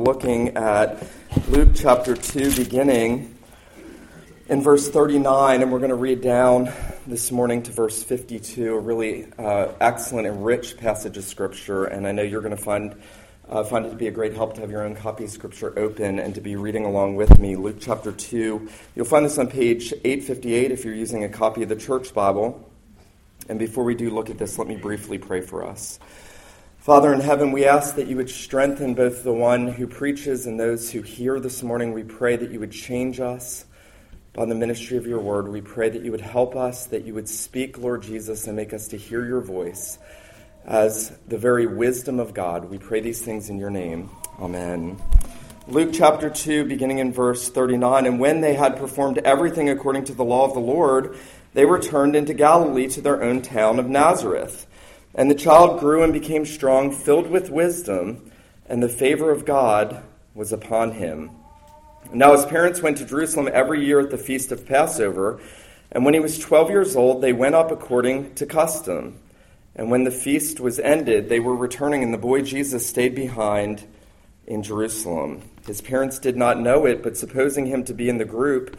we're looking at Luke chapter 2, beginning in verse 39, and we're going to read down this morning to verse 52, a really uh, excellent and rich passage of Scripture. And I know you're going to find, uh, find it to be a great help to have your own copy of Scripture open and to be reading along with me. Luke chapter 2. You'll find this on page 858 if you're using a copy of the Church Bible. And before we do look at this, let me briefly pray for us. Father in heaven, we ask that you would strengthen both the one who preaches and those who hear this morning. We pray that you would change us by the ministry of your word. We pray that you would help us, that you would speak, Lord Jesus, and make us to hear your voice as the very wisdom of God. We pray these things in your name. Amen. Luke chapter 2, beginning in verse 39. And when they had performed everything according to the law of the Lord, they returned into Galilee to their own town of Nazareth. And the child grew and became strong, filled with wisdom, and the favor of God was upon him. Now his parents went to Jerusalem every year at the feast of Passover, and when he was twelve years old, they went up according to custom. And when the feast was ended, they were returning, and the boy Jesus stayed behind in Jerusalem. His parents did not know it, but supposing him to be in the group,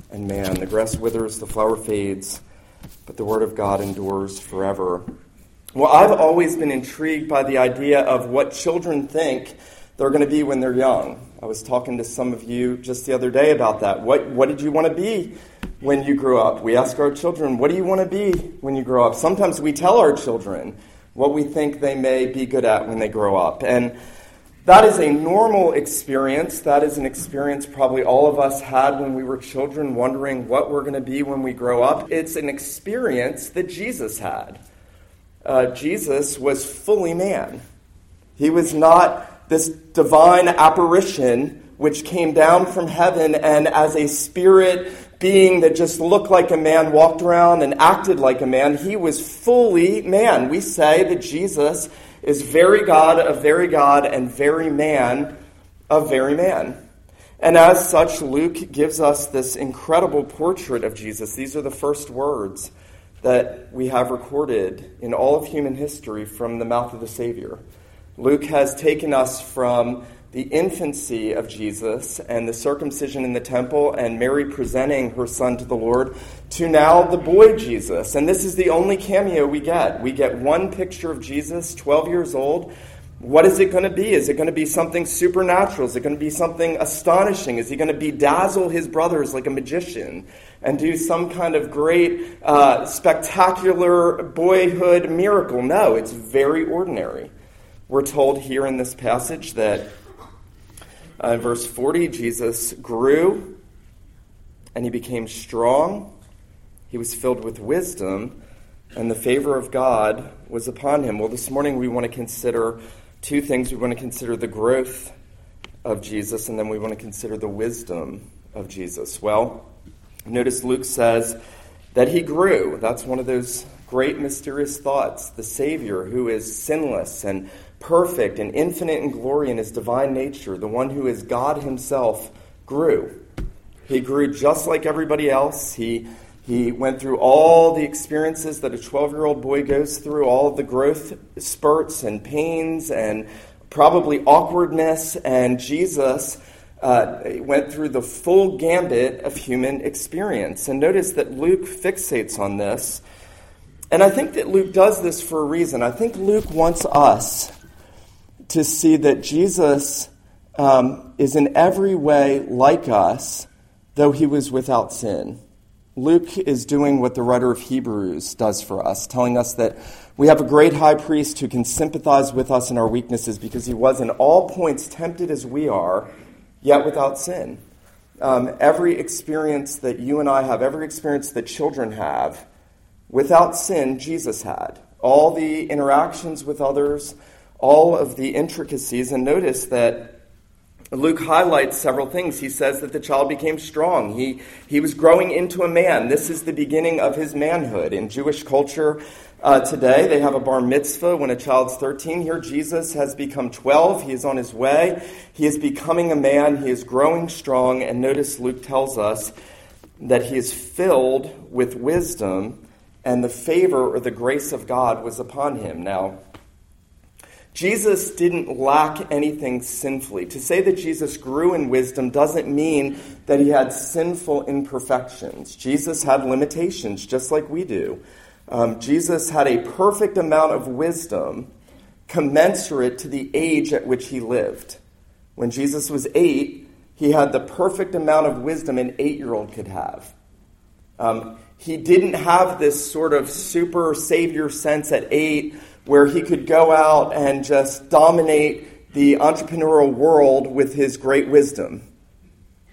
and man. The grass withers, the flower fades, but the word of God endures forever. Well, I've always been intrigued by the idea of what children think they're going to be when they're young. I was talking to some of you just the other day about that. What, what did you want to be when you grew up? We ask our children, What do you want to be when you grow up? Sometimes we tell our children what we think they may be good at when they grow up. And that is a normal experience. That is an experience probably all of us had when we were children, wondering what we're going to be when we grow up. It's an experience that Jesus had. Uh, Jesus was fully man. He was not this divine apparition which came down from heaven and as a spirit being that just looked like a man walked around and acted like a man. He was fully man. We say that Jesus is very God of very God and very man of very man. And as such, Luke gives us this incredible portrait of Jesus. These are the first words that we have recorded in all of human history from the mouth of the Savior. Luke has taken us from the infancy of Jesus and the circumcision in the temple and Mary presenting her son to the Lord to now the boy Jesus. And this is the only cameo we get. We get one picture of Jesus, 12 years old. What is it going to be? Is it going to be something supernatural? Is it going to be something astonishing? Is he going to bedazzle his brothers like a magician and do some kind of great, uh, spectacular boyhood miracle? No, it's very ordinary. We're told here in this passage that uh, in verse 40, Jesus grew and he became strong. He was filled with wisdom, and the favor of God was upon him. Well, this morning we want to consider two things. We want to consider the growth of Jesus, and then we want to consider the wisdom of Jesus. Well, notice Luke says that he grew. That's one of those great mysterious thoughts. The Savior, who is sinless and perfect and infinite in glory in his divine nature, the one who is God himself, grew. He grew just like everybody else. He, he went through all the experiences that a 12 year old boy goes through, all of the growth spurts and pains and probably awkwardness. And Jesus uh, went through the full gambit of human experience. And notice that Luke fixates on this. And I think that Luke does this for a reason. I think Luke wants us to see that Jesus um, is in every way like us, though he was without sin. Luke is doing what the writer of Hebrews does for us, telling us that we have a great high priest who can sympathize with us in our weaknesses because he was in all points tempted as we are, yet without sin. Um, every experience that you and I have, every experience that children have, without sin, Jesus had. All the interactions with others, all of the intricacies, and notice that Luke highlights several things. He says that the child became strong. He, he was growing into a man. This is the beginning of his manhood. In Jewish culture uh, today, they have a bar mitzvah when a child's 13. Here, Jesus has become 12. He is on his way. He is becoming a man. He is growing strong. And notice Luke tells us that he is filled with wisdom, and the favor or the grace of God was upon him. Now, Jesus didn't lack anything sinfully. To say that Jesus grew in wisdom doesn't mean that he had sinful imperfections. Jesus had limitations, just like we do. Um, Jesus had a perfect amount of wisdom commensurate to the age at which he lived. When Jesus was eight, he had the perfect amount of wisdom an eight year old could have. Um, he didn't have this sort of super savior sense at eight where he could go out and just dominate the entrepreneurial world with his great wisdom.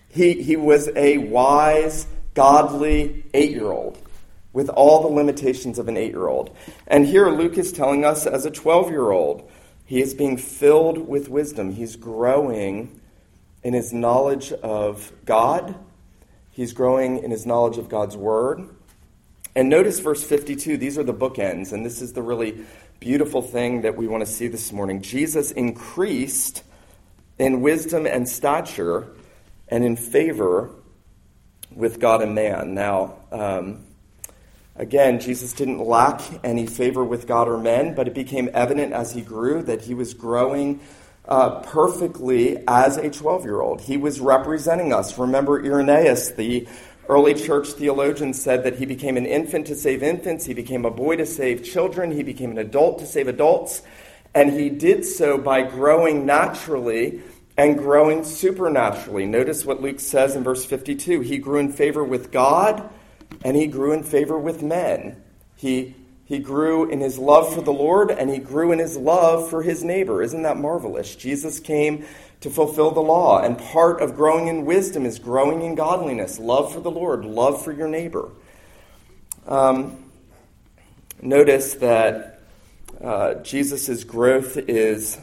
He, he was a wise, godly eight year old with all the limitations of an eight year old. And here Luke is telling us as a 12 year old, he is being filled with wisdom. He's growing in his knowledge of God, he's growing in his knowledge of God's word. And notice verse 52, these are the bookends, and this is the really beautiful thing that we want to see this morning. Jesus increased in wisdom and stature and in favor with God and man. Now, um, again, Jesus didn't lack any favor with God or men, but it became evident as he grew that he was growing uh, perfectly as a 12 year old. He was representing us. Remember Irenaeus, the Early church theologians said that he became an infant to save infants, he became a boy to save children, he became an adult to save adults, and he did so by growing naturally and growing supernaturally. Notice what Luke says in verse 52 he grew in favor with God and he grew in favor with men. He, he grew in his love for the Lord and he grew in his love for his neighbor. Isn't that marvelous? Jesus came to fulfill the law. And part of growing in wisdom is growing in godliness, love for the Lord, love for your neighbor. Um, notice that uh, Jesus' growth is,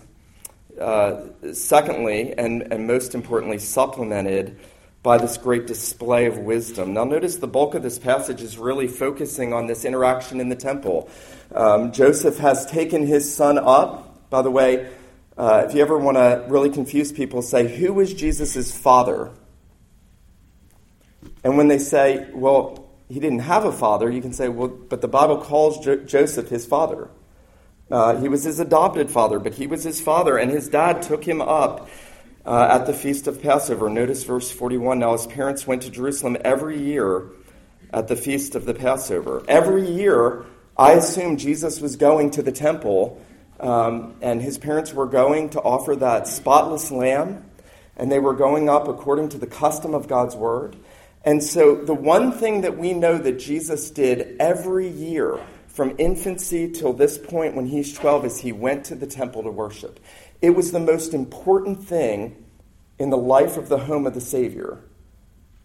uh, secondly, and, and most importantly, supplemented by this great display of wisdom. Now, notice the bulk of this passage is really focusing on this interaction in the temple. Um, Joseph has taken his son up. By the way, uh, if you ever want to really confuse people, say, Who was Jesus' father? And when they say, Well, he didn't have a father, you can say, Well, but the Bible calls jo- Joseph his father. Uh, he was his adopted father, but he was his father, and his dad took him up uh, at the feast of Passover. Notice verse 41. Now, his parents went to Jerusalem every year at the feast of the Passover. Every year, I assume Jesus was going to the temple um, and his parents were going to offer that spotless lamb, and they were going up according to the custom of God's word. And so, the one thing that we know that Jesus did every year from infancy till this point when he's 12 is he went to the temple to worship. It was the most important thing in the life of the home of the Savior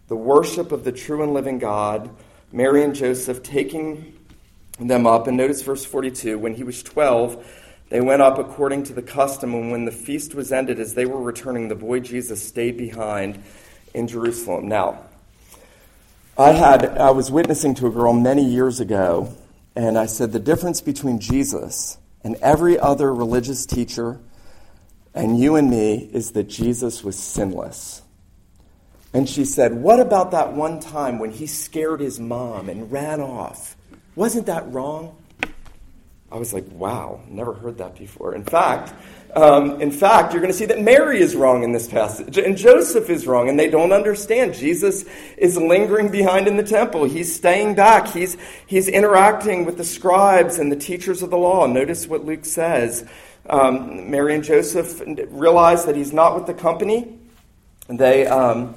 the worship of the true and living God, Mary and Joseph taking them up. And notice verse 42 when he was 12, they went up according to the custom, and when the feast was ended, as they were returning, the boy Jesus stayed behind in Jerusalem. Now, I had I was witnessing to a girl many years ago, and I said the difference between Jesus and every other religious teacher and you and me is that Jesus was sinless. And she said, What about that one time when he scared his mom and ran off? Wasn't that wrong? I was like, wow, never heard that before. In fact, um, in fact, you're going to see that Mary is wrong in this passage, and Joseph is wrong, and they don't understand. Jesus is lingering behind in the temple. He's staying back. He's, he's interacting with the scribes and the teachers of the law. Notice what Luke says. Um, Mary and Joseph realize that he's not with the company. They, um,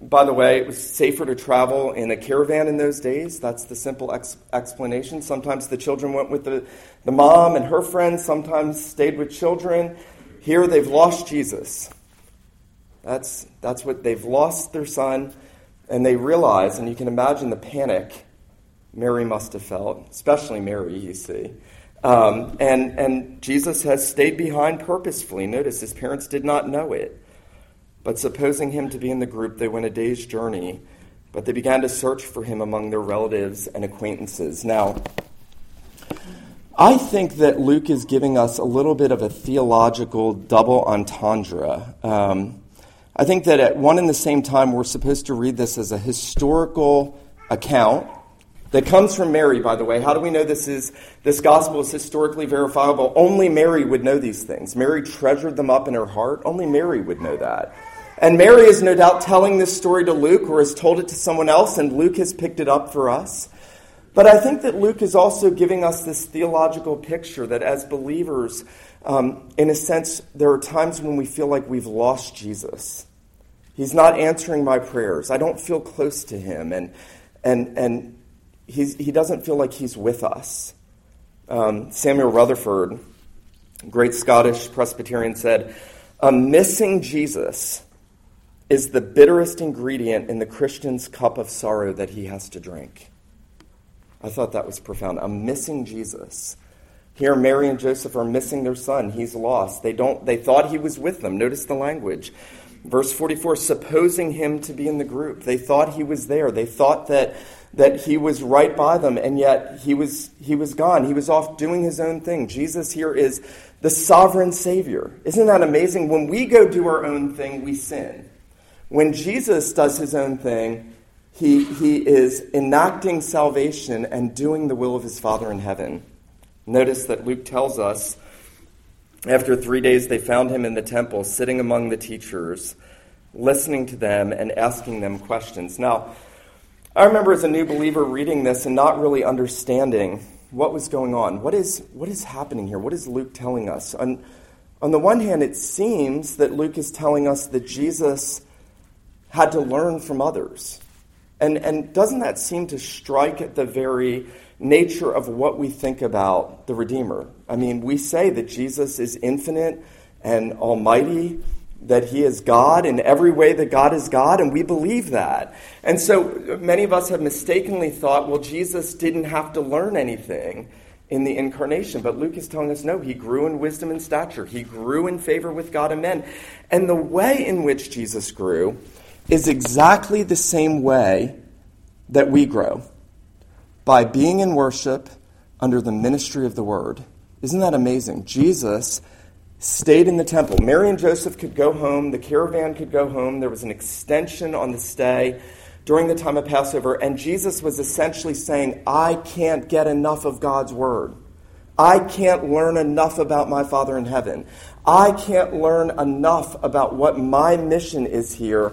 by the way, it was safer to travel in a caravan in those days. That's the simple ex- explanation. Sometimes the children went with the, the mom and her friends, sometimes stayed with children. Here they've lost Jesus. That's, that's what they've lost their son, and they realize, and you can imagine the panic Mary must have felt, especially Mary, you see. Um, and, and Jesus has stayed behind purposefully. Notice his parents did not know it. But supposing him to be in the group, they went a day's journey, but they began to search for him among their relatives and acquaintances. Now, I think that Luke is giving us a little bit of a theological double entendre. Um, I think that at one and the same time, we're supposed to read this as a historical account that comes from Mary, by the way. How do we know this is this gospel is historically verifiable? Only Mary would know these things. Mary treasured them up in her heart. Only Mary would know that. And Mary is no doubt telling this story to Luke or has told it to someone else, and Luke has picked it up for us. But I think that Luke is also giving us this theological picture that as believers, um, in a sense, there are times when we feel like we've lost Jesus. He's not answering my prayers. I don't feel close to him, and, and, and he's, he doesn't feel like he's with us. Um, Samuel Rutherford, great Scottish Presbyterian, said, A missing Jesus is the bitterest ingredient in the Christian's cup of sorrow that he has to drink. I thought that was profound. I'm missing Jesus. Here, Mary and Joseph are missing their son. He's lost. They, don't, they thought he was with them. Notice the language. Verse 44 supposing him to be in the group. They thought he was there. They thought that, that he was right by them, and yet he was, he was gone. He was off doing his own thing. Jesus here is the sovereign Savior. Isn't that amazing? When we go do our own thing, we sin. When Jesus does his own thing, he, he is enacting salvation and doing the will of his Father in heaven. Notice that Luke tells us after three days they found him in the temple, sitting among the teachers, listening to them and asking them questions. Now, I remember as a new believer reading this and not really understanding what was going on. What is, what is happening here? What is Luke telling us? On, on the one hand, it seems that Luke is telling us that Jesus had to learn from others. And, and doesn't that seem to strike at the very nature of what we think about the Redeemer? I mean, we say that Jesus is infinite and almighty, that he is God in every way that God is God, and we believe that. And so many of us have mistakenly thought, well, Jesus didn't have to learn anything in the incarnation. But Luke is telling us no, he grew in wisdom and stature, he grew in favor with God and men. And the way in which Jesus grew is exactly the same way that we grow by being in worship under the ministry of the word. Isn't that amazing? Jesus stayed in the temple. Mary and Joseph could go home, the caravan could go home. There was an extension on the stay during the time of Passover, and Jesus was essentially saying, I can't get enough of God's word. I can't learn enough about my Father in heaven. I can't learn enough about what my mission is here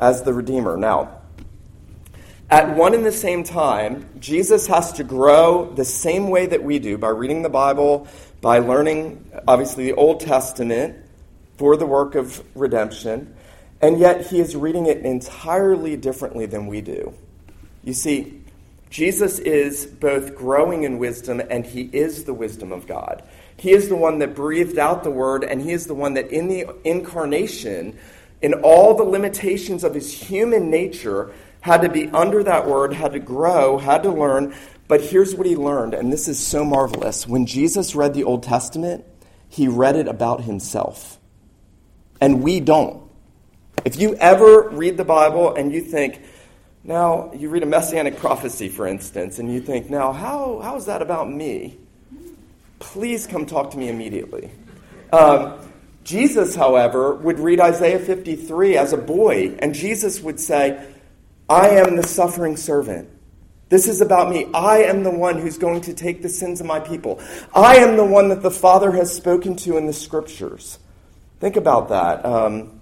as the Redeemer. Now, at one and the same time, Jesus has to grow the same way that we do by reading the Bible, by learning, obviously, the Old Testament for the work of redemption, and yet he is reading it entirely differently than we do. You see, Jesus is both growing in wisdom and he is the wisdom of God. He is the one that breathed out the word, and he is the one that in the incarnation in all the limitations of his human nature, had to be under that word, had to grow, had to learn. But here's what he learned, and this is so marvelous. When Jesus read the Old Testament, he read it about himself. And we don't. If you ever read the Bible and you think, now, you read a messianic prophecy, for instance, and you think, now, how, how is that about me? Please come talk to me immediately. Um, Jesus, however, would read Isaiah 53 as a boy, and Jesus would say, I am the suffering servant. This is about me. I am the one who's going to take the sins of my people. I am the one that the Father has spoken to in the scriptures. Think about that. Um,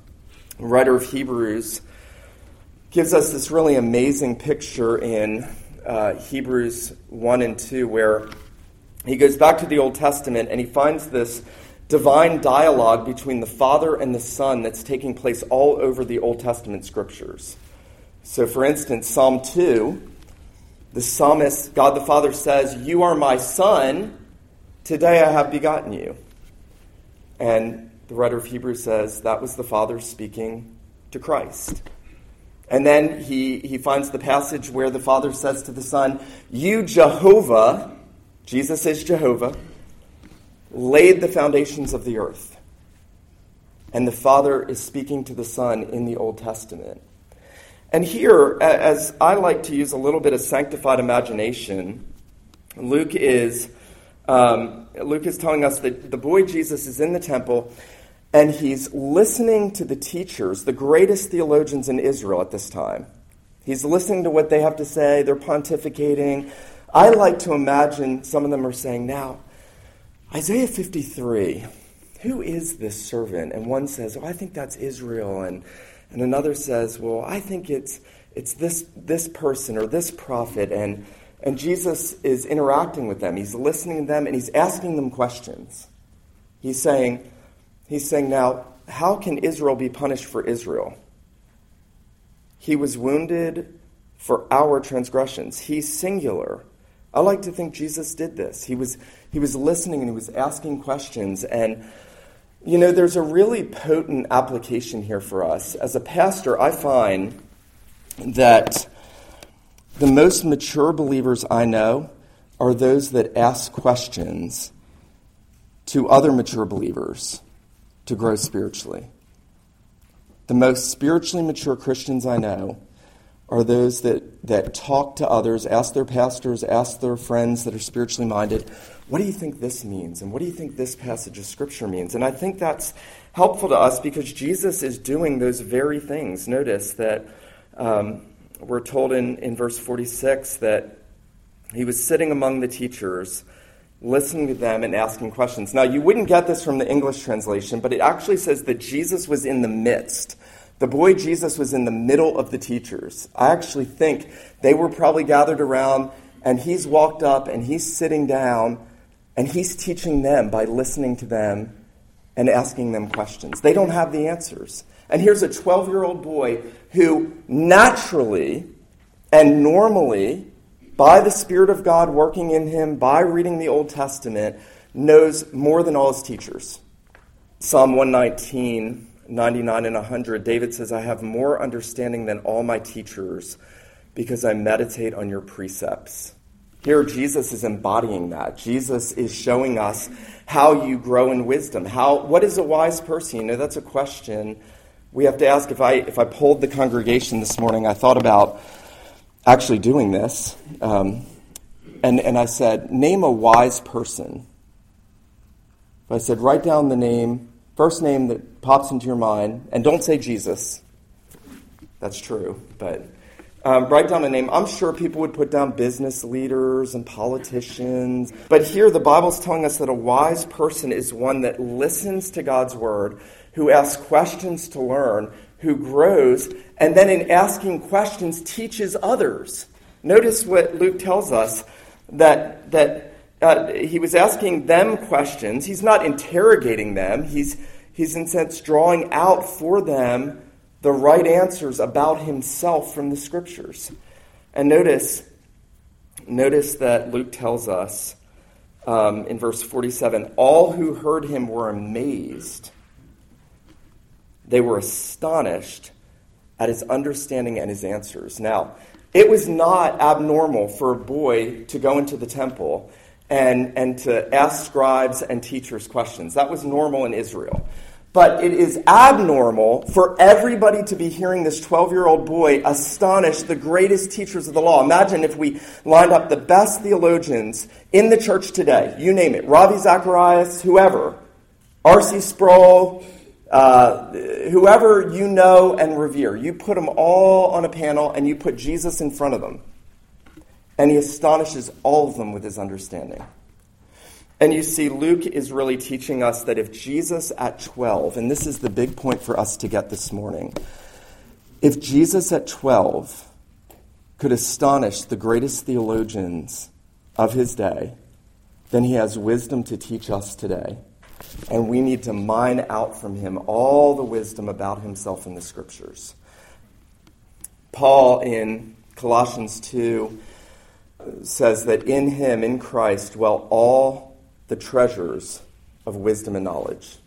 writer of Hebrews gives us this really amazing picture in uh, Hebrews 1 and 2, where he goes back to the Old Testament and he finds this divine dialogue between the Father and the Son that's taking place all over the Old Testament scriptures. So, for instance, Psalm 2, the psalmist, God the Father says, You are my son, today I have begotten you. And the writer of Hebrews says that was the Father speaking to Christ. And then he, he finds the passage where the Father says to the Son, You, Jehovah, Jesus is Jehovah, laid the foundations of the earth. And the Father is speaking to the Son in the Old Testament. And here, as I like to use a little bit of sanctified imagination, Luke is, um, Luke is telling us that the boy Jesus is in the temple and he's listening to the teachers, the greatest theologians in Israel at this time. He's listening to what they have to say, they're pontificating. I like to imagine some of them are saying, Now, Isaiah 53, who is this servant? And one says, Oh, I think that's Israel. And, and another says, Well, I think it's, it's this, this person or this prophet. And, and Jesus is interacting with them. He's listening to them and he's asking them questions. He's saying, He's saying, now, how can Israel be punished for Israel? He was wounded for our transgressions. He's singular. I like to think Jesus did this. He was, he was listening and he was asking questions. And, you know, there's a really potent application here for us. As a pastor, I find that the most mature believers I know are those that ask questions to other mature believers to grow spiritually. The most spiritually mature Christians I know are those that, that talk to others, ask their pastors, ask their friends that are spiritually minded, what do you think this means? And what do you think this passage of Scripture means? And I think that's helpful to us because Jesus is doing those very things. Notice that um, we're told in, in verse 46 that he was sitting among the teachers listening to them and asking questions. Now, you wouldn't get this from the English translation, but it actually says that Jesus was in the midst. The boy Jesus was in the middle of the teachers. I actually think they were probably gathered around, and he's walked up and he's sitting down and he's teaching them by listening to them and asking them questions. They don't have the answers. And here's a 12 year old boy who naturally and normally by the Spirit of God working in him, by reading the Old Testament, knows more than all his teachers. Psalm 119, 99 and 100, David says, I have more understanding than all my teachers because I meditate on your precepts. Here, Jesus is embodying that. Jesus is showing us how you grow in wisdom. How, what is a wise person? You know, that's a question we have to ask. If I, if I polled the congregation this morning, I thought about actually doing this. Um, and, and I said, Name a wise person. I said, Write down the name, first name that pops into your mind, and don't say Jesus. That's true, but um, write down a name. I'm sure people would put down business leaders and politicians. But here, the Bible's telling us that a wise person is one that listens to God's word, who asks questions to learn, who grows, and then in asking questions teaches others. Notice what Luke tells us that, that uh, he was asking them questions. He's not interrogating them, he's, he's in sense drawing out for them the right answers about himself from the scriptures. And notice, notice that Luke tells us um, in verse 47 all who heard him were amazed they were astonished at his understanding and his answers. Now, it was not abnormal for a boy to go into the temple and, and to ask scribes and teachers questions. That was normal in Israel. But it is abnormal for everybody to be hearing this 12 year old boy astonish the greatest teachers of the law. Imagine if we lined up the best theologians in the church today. You name it Ravi Zacharias, whoever, R.C. Sproul, uh, whoever you know and revere, you put them all on a panel and you put Jesus in front of them. And he astonishes all of them with his understanding. And you see, Luke is really teaching us that if Jesus at 12, and this is the big point for us to get this morning, if Jesus at 12 could astonish the greatest theologians of his day, then he has wisdom to teach us today. And we need to mine out from him all the wisdom about himself in the scriptures. Paul in Colossians 2 says that in him, in Christ, dwell all the treasures of wisdom and knowledge.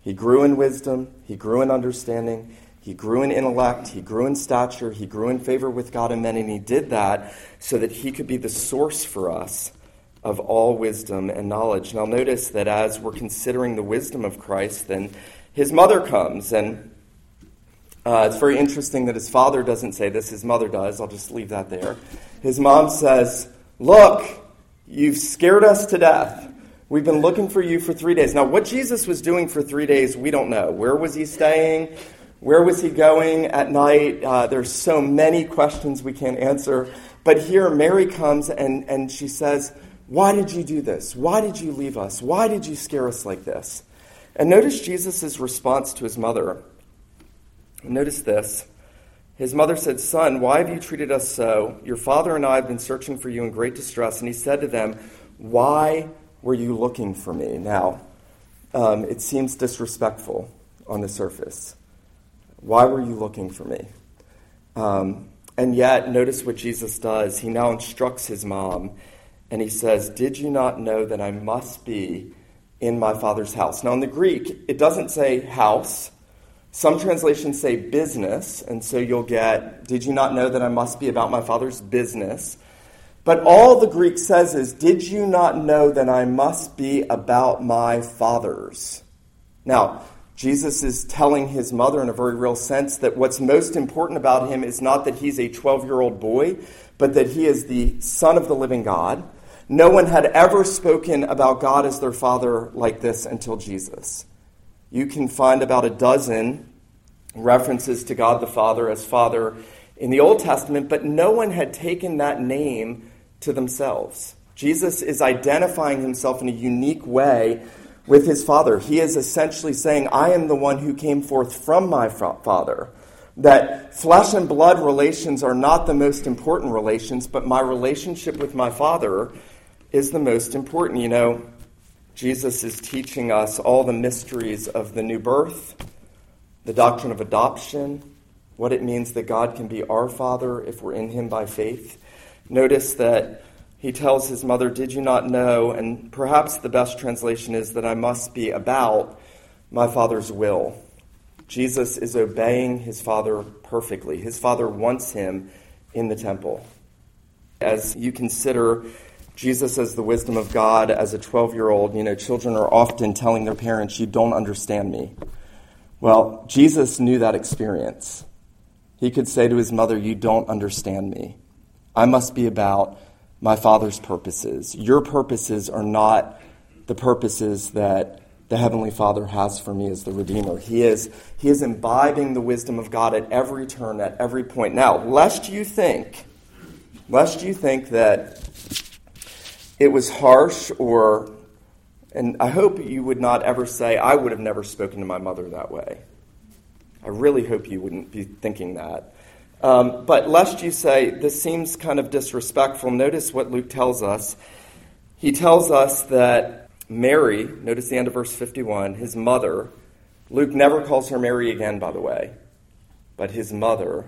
He grew in wisdom, he grew in understanding, he grew in intellect, he grew in stature, he grew in favor with God and men, and he did that so that he could be the source for us of all wisdom and knowledge. Now, notice that as we're considering the wisdom of Christ, then his mother comes, and uh, it's very interesting that his father doesn't say this, his mother does. I'll just leave that there. His mom says, Look, you've scared us to death. We've been looking for you for three days. Now, what Jesus was doing for three days, we don't know. Where was he staying? Where was he going at night? Uh, there's so many questions we can't answer. But here, Mary comes and, and she says, Why did you do this? Why did you leave us? Why did you scare us like this? And notice Jesus' response to his mother. Notice this. His mother said, Son, why have you treated us so? Your father and I have been searching for you in great distress. And he said to them, Why were you looking for me? Now, um, it seems disrespectful on the surface. Why were you looking for me? Um, and yet, notice what Jesus does. He now instructs his mom, and he says, Did you not know that I must be in my father's house? Now, in the Greek, it doesn't say house. Some translations say business, and so you'll get, Did you not know that I must be about my father's business? But all the Greek says is, Did you not know that I must be about my father's? Now, Jesus is telling his mother, in a very real sense, that what's most important about him is not that he's a 12 year old boy, but that he is the Son of the living God. No one had ever spoken about God as their Father like this until Jesus. You can find about a dozen references to God the Father as Father in the Old Testament, but no one had taken that name to themselves. Jesus is identifying himself in a unique way with his Father. He is essentially saying, I am the one who came forth from my Father. That flesh and blood relations are not the most important relations, but my relationship with my Father is the most important. You know, Jesus is teaching us all the mysteries of the new birth, the doctrine of adoption, what it means that God can be our Father if we're in Him by faith. Notice that he tells his mother, Did you not know? And perhaps the best translation is that I must be about my Father's will. Jesus is obeying his Father perfectly. His Father wants him in the temple. As you consider Jesus as the wisdom of God as a 12 year old, you know, children are often telling their parents, You don't understand me. Well, Jesus knew that experience. He could say to his mother, You don't understand me. I must be about my Father's purposes. Your purposes are not the purposes that the Heavenly Father has for me as the Redeemer. He is, he is imbibing the wisdom of God at every turn, at every point. Now, lest you think, lest you think that it was harsh or, and I hope you would not ever say, I would have never spoken to my mother that way. I really hope you wouldn't be thinking that. Um, but lest you say, this seems kind of disrespectful, notice what Luke tells us. He tells us that Mary, notice the end of verse 51, his mother, Luke never calls her Mary again, by the way, but his mother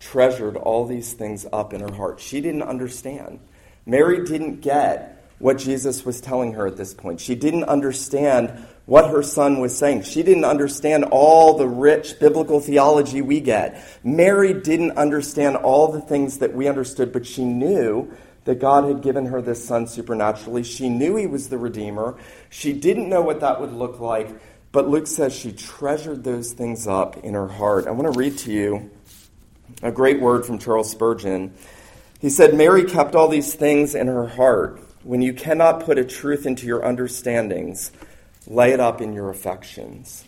treasured all these things up in her heart. She didn't understand. Mary didn't get what Jesus was telling her at this point. She didn't understand what her son was saying. She didn't understand all the rich biblical theology we get. Mary didn't understand all the things that we understood, but she knew that God had given her this son supernaturally. She knew he was the Redeemer. She didn't know what that would look like, but Luke says she treasured those things up in her heart. I want to read to you a great word from Charles Spurgeon. He said, Mary kept all these things in her heart. When you cannot put a truth into your understandings, Lay it up in your affections.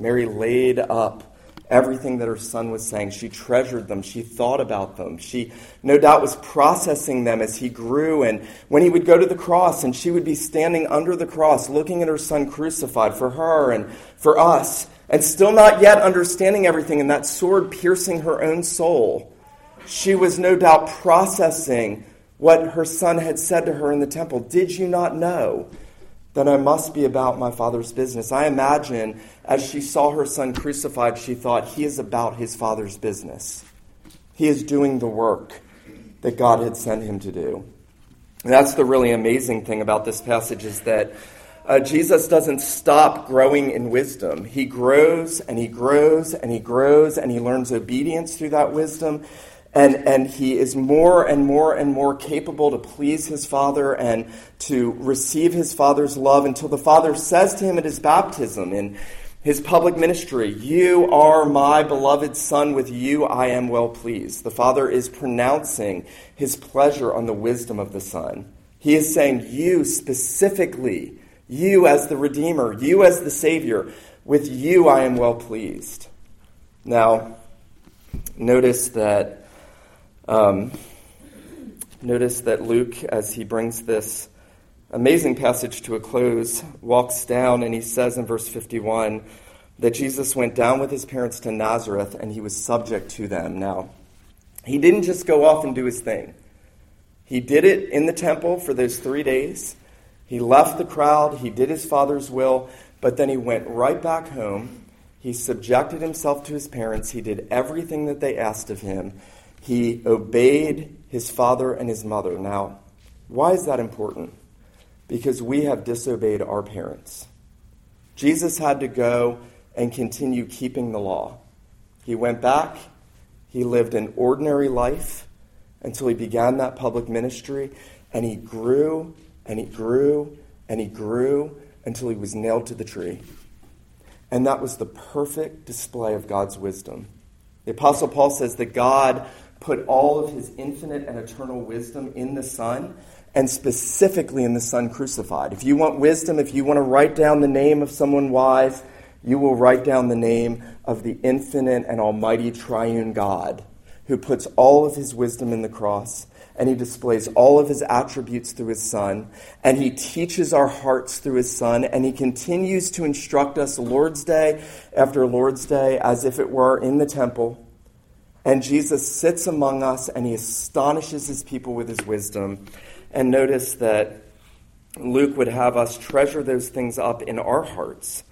Mary laid up everything that her son was saying. She treasured them. She thought about them. She, no doubt, was processing them as he grew. And when he would go to the cross and she would be standing under the cross, looking at her son crucified for her and for us, and still not yet understanding everything, and that sword piercing her own soul, she was no doubt processing what her son had said to her in the temple. Did you not know? that I must be about my Father's business. I imagine as she saw her son crucified, she thought, He is about his Father's business. He is doing the work that God had sent him to do. And that's the really amazing thing about this passage is that uh, Jesus doesn't stop growing in wisdom. He grows and he grows and he grows and he learns obedience through that wisdom. And, and he is more and more and more capable to please his Father and to receive his Father's love until the Father says to him at his baptism in his public ministry, You are my beloved Son, with you I am well pleased. The Father is pronouncing his pleasure on the wisdom of the Son. He is saying, You specifically you as the Redeemer, you as the Savior, with you I am well pleased. Now, notice that um, notice that Luke, as he brings this amazing passage to a close, walks down and he says in verse 51 that Jesus went down with his parents to Nazareth and he was subject to them. Now, he didn't just go off and do his thing. He did it in the temple for those three days. He left the crowd, he did his father's will, but then he went right back home. He subjected himself to his parents. He did everything that they asked of him. He obeyed his father and his mother. Now, why is that important? Because we have disobeyed our parents. Jesus had to go and continue keeping the law. He went back, he lived an ordinary life until he began that public ministry, and he grew and he grew and he grew until he was nailed to the tree. And that was the perfect display of God's wisdom. The Apostle Paul says that God put all of his infinite and eternal wisdom in the Son, and specifically in the Son crucified. If you want wisdom, if you want to write down the name of someone wise, you will write down the name of the infinite and almighty triune God who puts all of his wisdom in the cross and he displays all of his attributes through his Son, and he teaches our hearts through his Son, and he continues to instruct us Lord's Day after Lord's Day as if it were in the temple. And Jesus sits among us and he astonishes his people with his wisdom. And notice that Luke would have us treasure those things up in our hearts,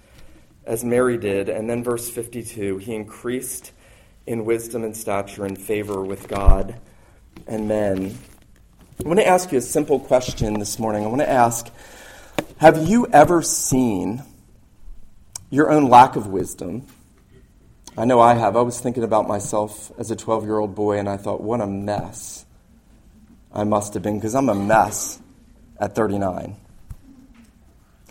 as Mary did. And then, verse 52 he increased in wisdom and stature and favor with God and men. I want to ask you a simple question this morning. I want to ask Have you ever seen your own lack of wisdom? I know I have. I was thinking about myself as a 12 year old boy, and I thought, what a mess I must have been, because I'm a mess at 39.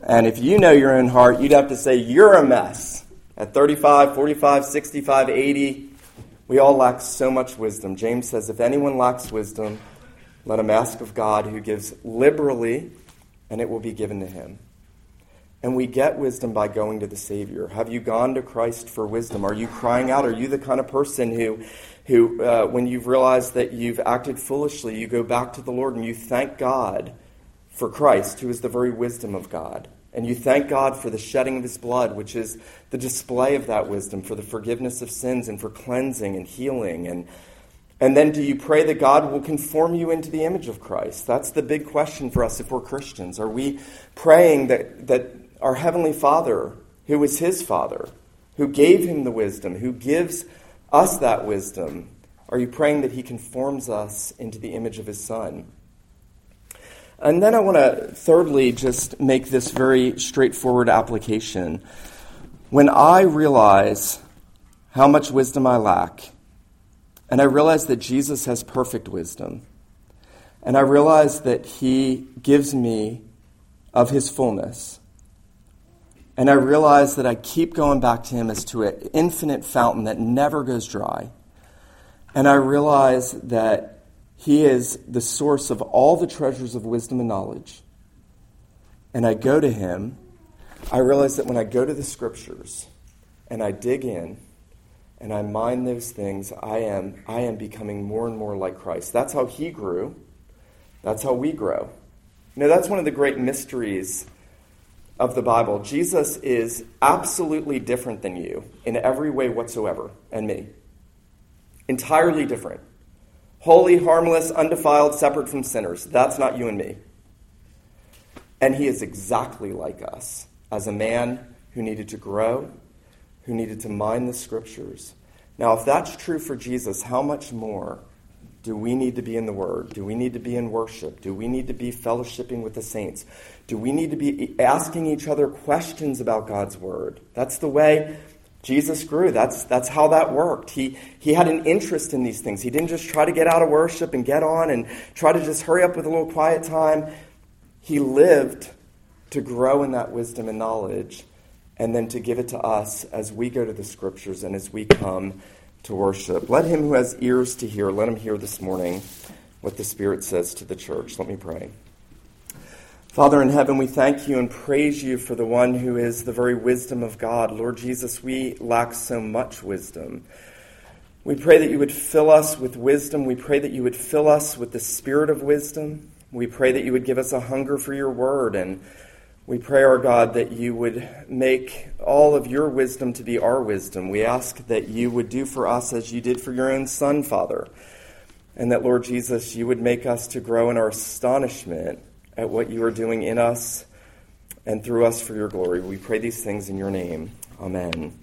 And if you know your own heart, you'd have to say, You're a mess at 35, 45, 65, 80. We all lack so much wisdom. James says, If anyone lacks wisdom, let him ask of God, who gives liberally, and it will be given to him. And we get wisdom by going to the Savior. Have you gone to Christ for wisdom? Are you crying out? Are you the kind of person who, who uh, when you've realized that you've acted foolishly, you go back to the Lord and you thank God for Christ, who is the very wisdom of God? And you thank God for the shedding of his blood, which is the display of that wisdom for the forgiveness of sins and for cleansing and healing. And, and then do you pray that God will conform you into the image of Christ? That's the big question for us if we're Christians. Are we praying that, that our Heavenly Father, who is his Father, who gave him the wisdom, who gives us that wisdom, are you praying that he conforms us into the image of his Son? And then I want to, thirdly, just make this very straightforward application. When I realize how much wisdom I lack, and I realize that Jesus has perfect wisdom, and I realize that He gives me of His fullness, and I realize that I keep going back to Him as to an infinite fountain that never goes dry, and I realize that he is the source of all the treasures of wisdom and knowledge. And I go to him. I realize that when I go to the scriptures and I dig in and I mine those things, I am, I am becoming more and more like Christ. That's how he grew. That's how we grow. You know, that's one of the great mysteries of the Bible. Jesus is absolutely different than you in every way whatsoever, and me. Entirely different holy, harmless, undefiled, separate from sinners. That's not you and me. And he is exactly like us as a man who needed to grow, who needed to mind the scriptures. Now, if that's true for Jesus, how much more do we need to be in the Word? Do we need to be in worship? Do we need to be fellowshipping with the saints? Do we need to be asking each other questions about God's Word? That's the way Jesus grew. That's, that's how that worked. He, he had an interest in these things. He didn't just try to get out of worship and get on and try to just hurry up with a little quiet time. He lived to grow in that wisdom and knowledge and then to give it to us as we go to the scriptures and as we come to worship. Let him who has ears to hear, let him hear this morning what the Spirit says to the church. Let me pray. Father in heaven, we thank you and praise you for the one who is the very wisdom of God. Lord Jesus, we lack so much wisdom. We pray that you would fill us with wisdom. We pray that you would fill us with the spirit of wisdom. We pray that you would give us a hunger for your word. And we pray, our God, that you would make all of your wisdom to be our wisdom. We ask that you would do for us as you did for your own Son, Father. And that, Lord Jesus, you would make us to grow in our astonishment at what you are doing in us and through us for your glory. We pray these things in your name. Amen.